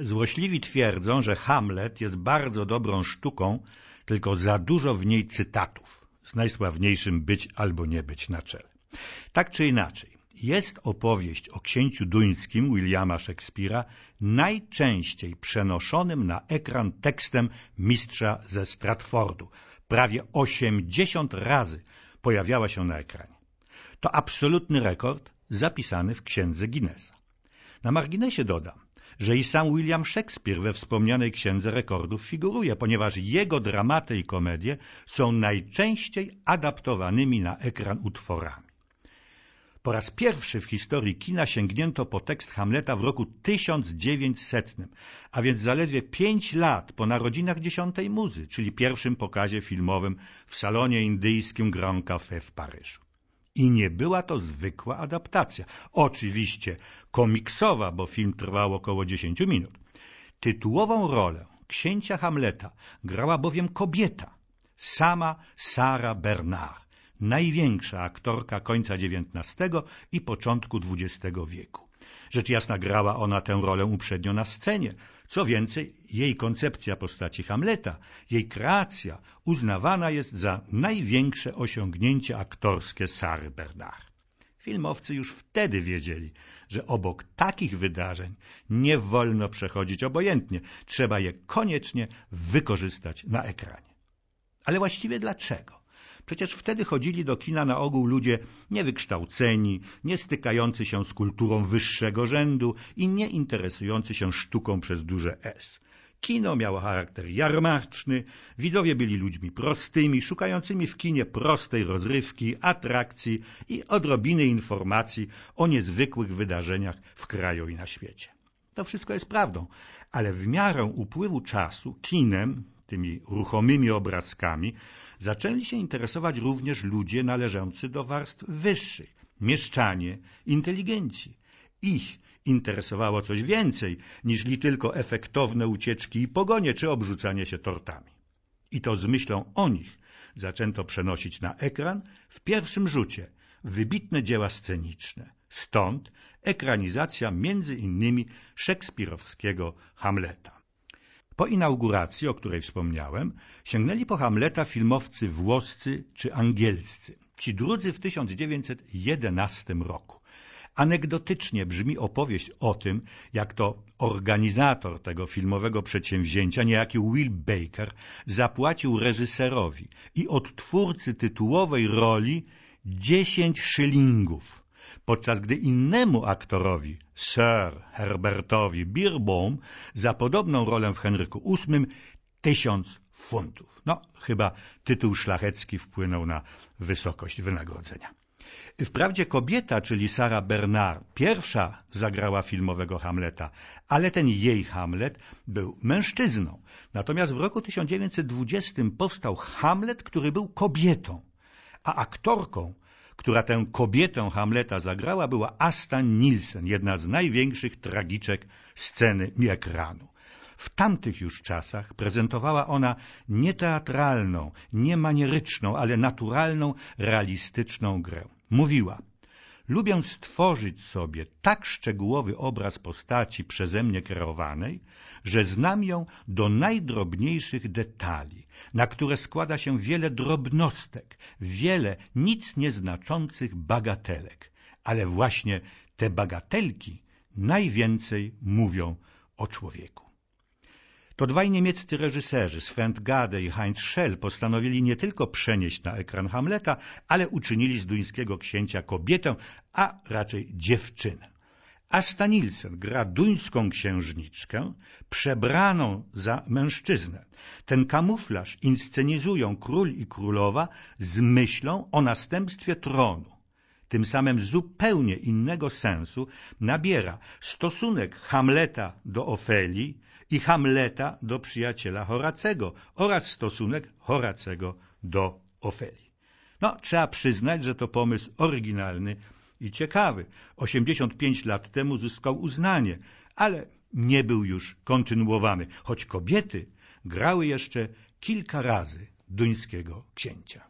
Złośliwi twierdzą, że Hamlet jest bardzo dobrą sztuką, tylko za dużo w niej cytatów, z najsławniejszym być albo nie być na czele. Tak czy inaczej, jest opowieść o księciu duńskim Williama Shakespeare'a najczęściej przenoszonym na ekran tekstem mistrza ze Stratfordu. Prawie 80 razy pojawiała się na ekranie. To absolutny rekord zapisany w księdze Guinnessa. Na marginesie dodam, że i sam William Shakespeare we wspomnianej księdze rekordów figuruje, ponieważ jego dramaty i komedie są najczęściej adaptowanymi na ekran utworami. Po raz pierwszy w historii kina sięgnięto po tekst Hamleta w roku 1900, a więc zaledwie pięć lat po narodzinach dziesiątej muzy, czyli pierwszym pokazie filmowym w salonie indyjskim Grand Café w Paryżu. I nie była to zwykła adaptacja. Oczywiście komiksowa, bo film trwał około 10 minut. Tytułową rolę księcia Hamleta grała bowiem kobieta, sama Sara Bernard, największa aktorka końca XIX i początku XX wieku. Rzecz jasna grała ona tę rolę uprzednio na scenie. Co więcej, jej koncepcja postaci Hamleta, jej kreacja uznawana jest za największe osiągnięcie aktorskie Sary Bernard. Filmowcy już wtedy wiedzieli, że obok takich wydarzeń nie wolno przechodzić obojętnie. Trzeba je koniecznie wykorzystać na ekranie. Ale właściwie dlaczego? Przecież wtedy chodzili do kina na ogół ludzie niewykształceni, nie stykający się z kulturą wyższego rzędu i nie interesujący się sztuką przez duże S. Kino miało charakter jarmarczny, widzowie byli ludźmi prostymi, szukającymi w kinie prostej rozrywki, atrakcji i odrobiny informacji o niezwykłych wydarzeniach w kraju i na świecie. To wszystko jest prawdą, ale w miarę upływu czasu kinem, tymi ruchomymi obrazkami, zaczęli się interesować również ludzie należący do warstw wyższych, mieszczanie, inteligenci. Ich interesowało coś więcej niż li tylko efektowne ucieczki i pogonie czy obrzucanie się tortami. I to z myślą o nich zaczęto przenosić na ekran w pierwszym rzucie wybitne dzieła sceniczne. Stąd ekranizacja między innymi szekspirowskiego Hamleta. Po inauguracji, o której wspomniałem, sięgnęli po Hamleta filmowcy włoscy czy angielscy. Ci drudzy w 1911 roku. Anegdotycznie brzmi opowieść o tym, jak to organizator tego filmowego przedsięwzięcia, niejaki Will Baker, zapłacił reżyserowi i odtwórcy tytułowej roli 10 szylingów, podczas gdy innemu aktorowi, Sir Herbertowi Beerbohm, za podobną rolę w Henryku VIII tysiąc funtów. No, chyba tytuł szlachecki wpłynął na wysokość wynagrodzenia. Wprawdzie kobieta, czyli Sara Bernard, pierwsza zagrała filmowego Hamleta, ale ten jej Hamlet był mężczyzną. Natomiast w roku 1920 powstał Hamlet, który był kobietą, a aktorką, która tę kobietę Hamleta zagrała, była Asta Nielsen, jedna z największych tragiczek sceny i ekranu. W tamtych już czasach prezentowała ona nie teatralną, nie manieryczną, ale naturalną, realistyczną grę. Mówiła, lubię stworzyć sobie tak szczegółowy obraz postaci przeze mnie kreowanej, że znam ją do najdrobniejszych detali, na które składa się wiele drobnostek, wiele nic nieznaczących bagatelek, ale właśnie te bagatelki najwięcej mówią o człowieku. To dwaj niemieccy reżyserzy, Sven Gade i Heinz Schell, postanowili nie tylko przenieść na ekran Hamleta, ale uczynili z duńskiego księcia kobietę, a raczej dziewczynę. Asta Nielsen gra duńską księżniczkę, przebraną za mężczyznę. Ten kamuflaż inscenizują król i królowa z myślą o następstwie tronu. Tym samym zupełnie innego sensu nabiera stosunek Hamleta do Ofelii, i Hamleta do przyjaciela Horacego oraz stosunek Horacego do Ofelii. No, trzeba przyznać, że to pomysł oryginalny i ciekawy. 85 lat temu zyskał uznanie, ale nie był już kontynuowany, choć kobiety grały jeszcze kilka razy duńskiego księcia.